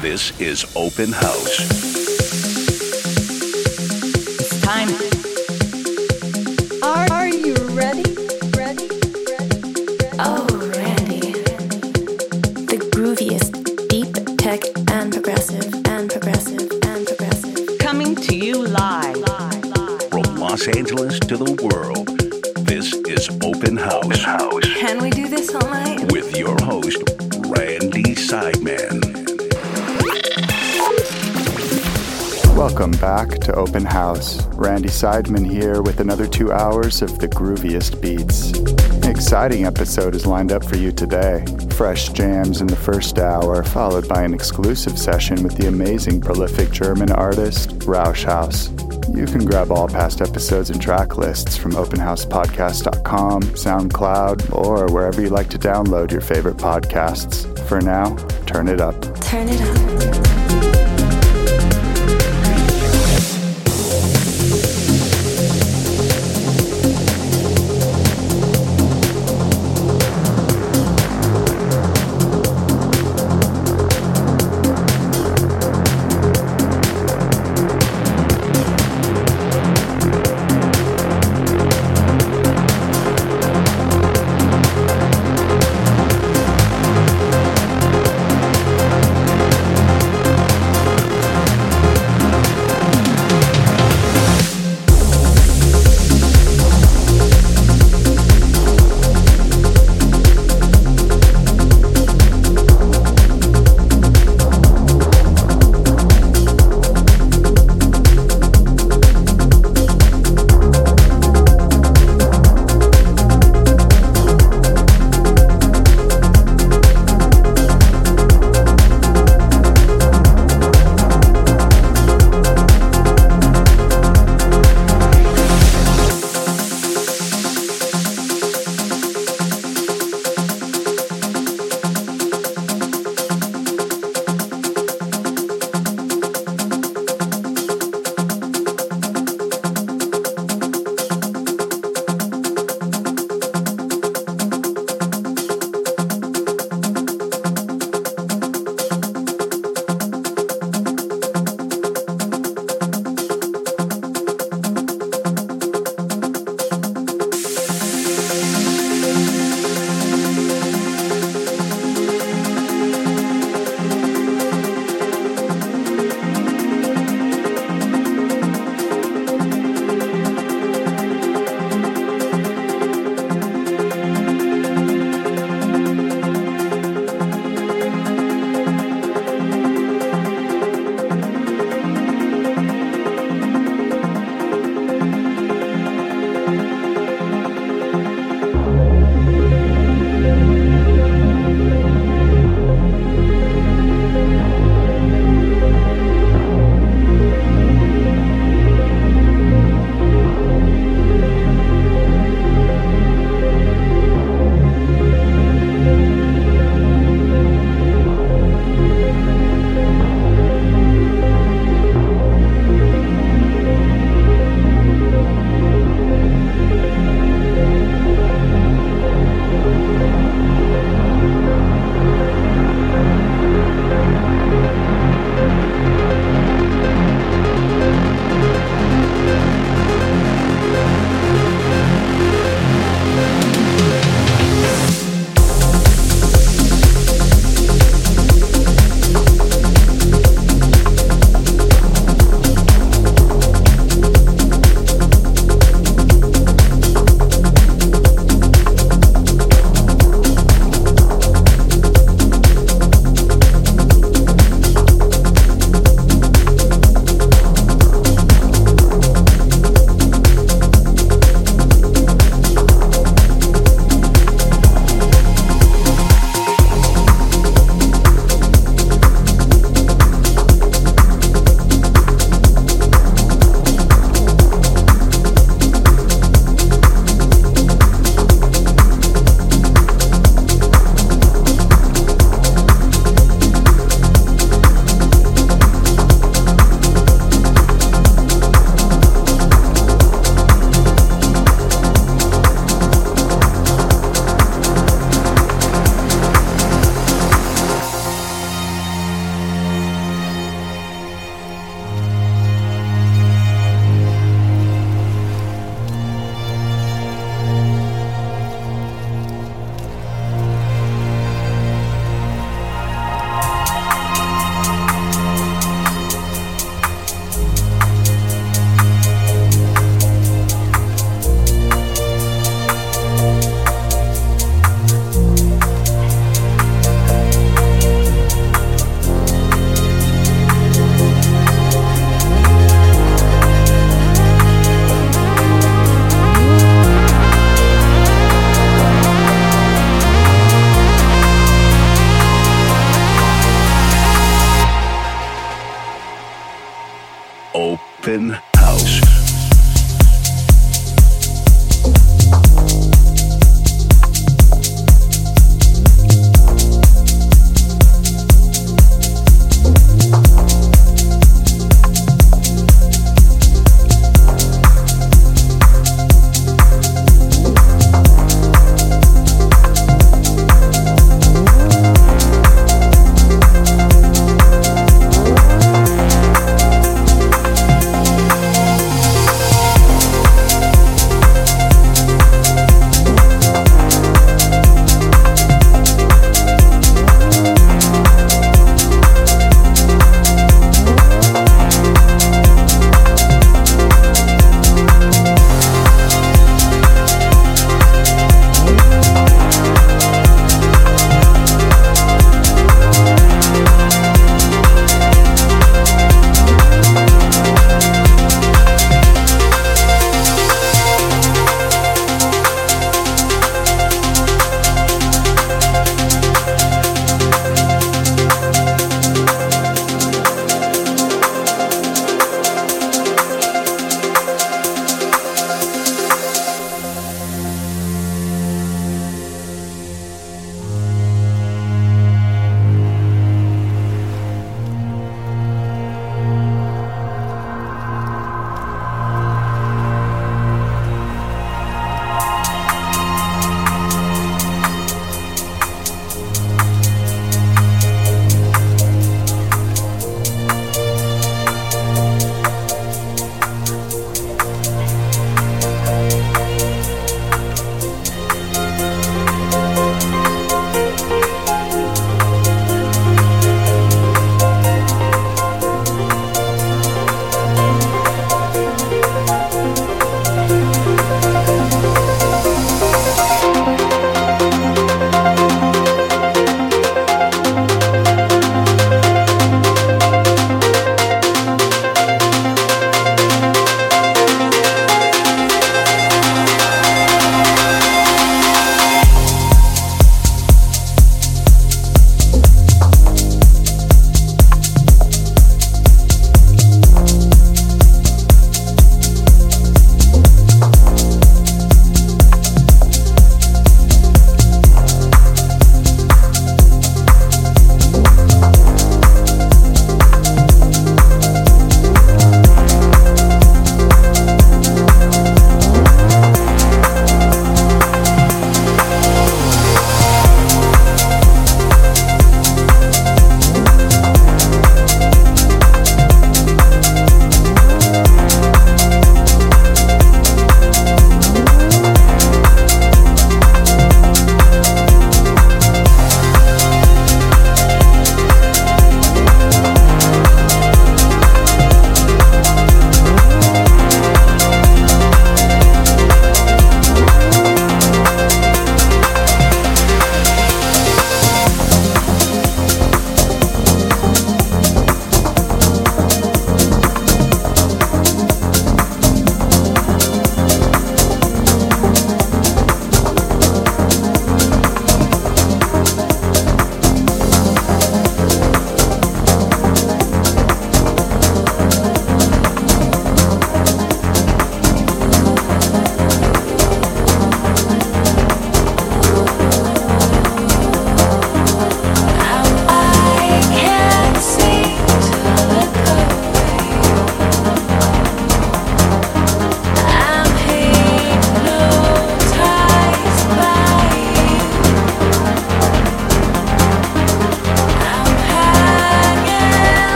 This is Open House. To Open House. Randy Seidman here with another two hours of the grooviest beats. An exciting episode is lined up for you today. Fresh jams in the first hour, followed by an exclusive session with the amazing prolific German artist Rauschhaus. You can grab all past episodes and track lists from openhousepodcast.com, SoundCloud, or wherever you like to download your favorite podcasts. For now, turn it up. Turn it up.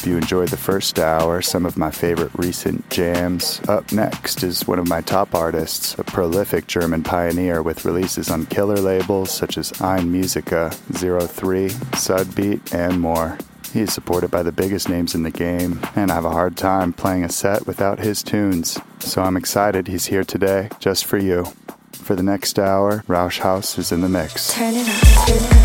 Hope you enjoyed the first hour, some of my favorite recent jams. Up next is one of my top artists, a prolific German pioneer with releases on killer labels such as Einmusika, Zero Three, Sudbeat, and more. He is supported by the biggest names in the game, and I have a hard time playing a set without his tunes. So I'm excited he's here today, just for you. For the next hour, Rausch House is in the mix. Turn it up, turn it up.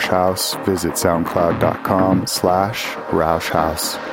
Roush House, visit soundcloud.com slash Roush House.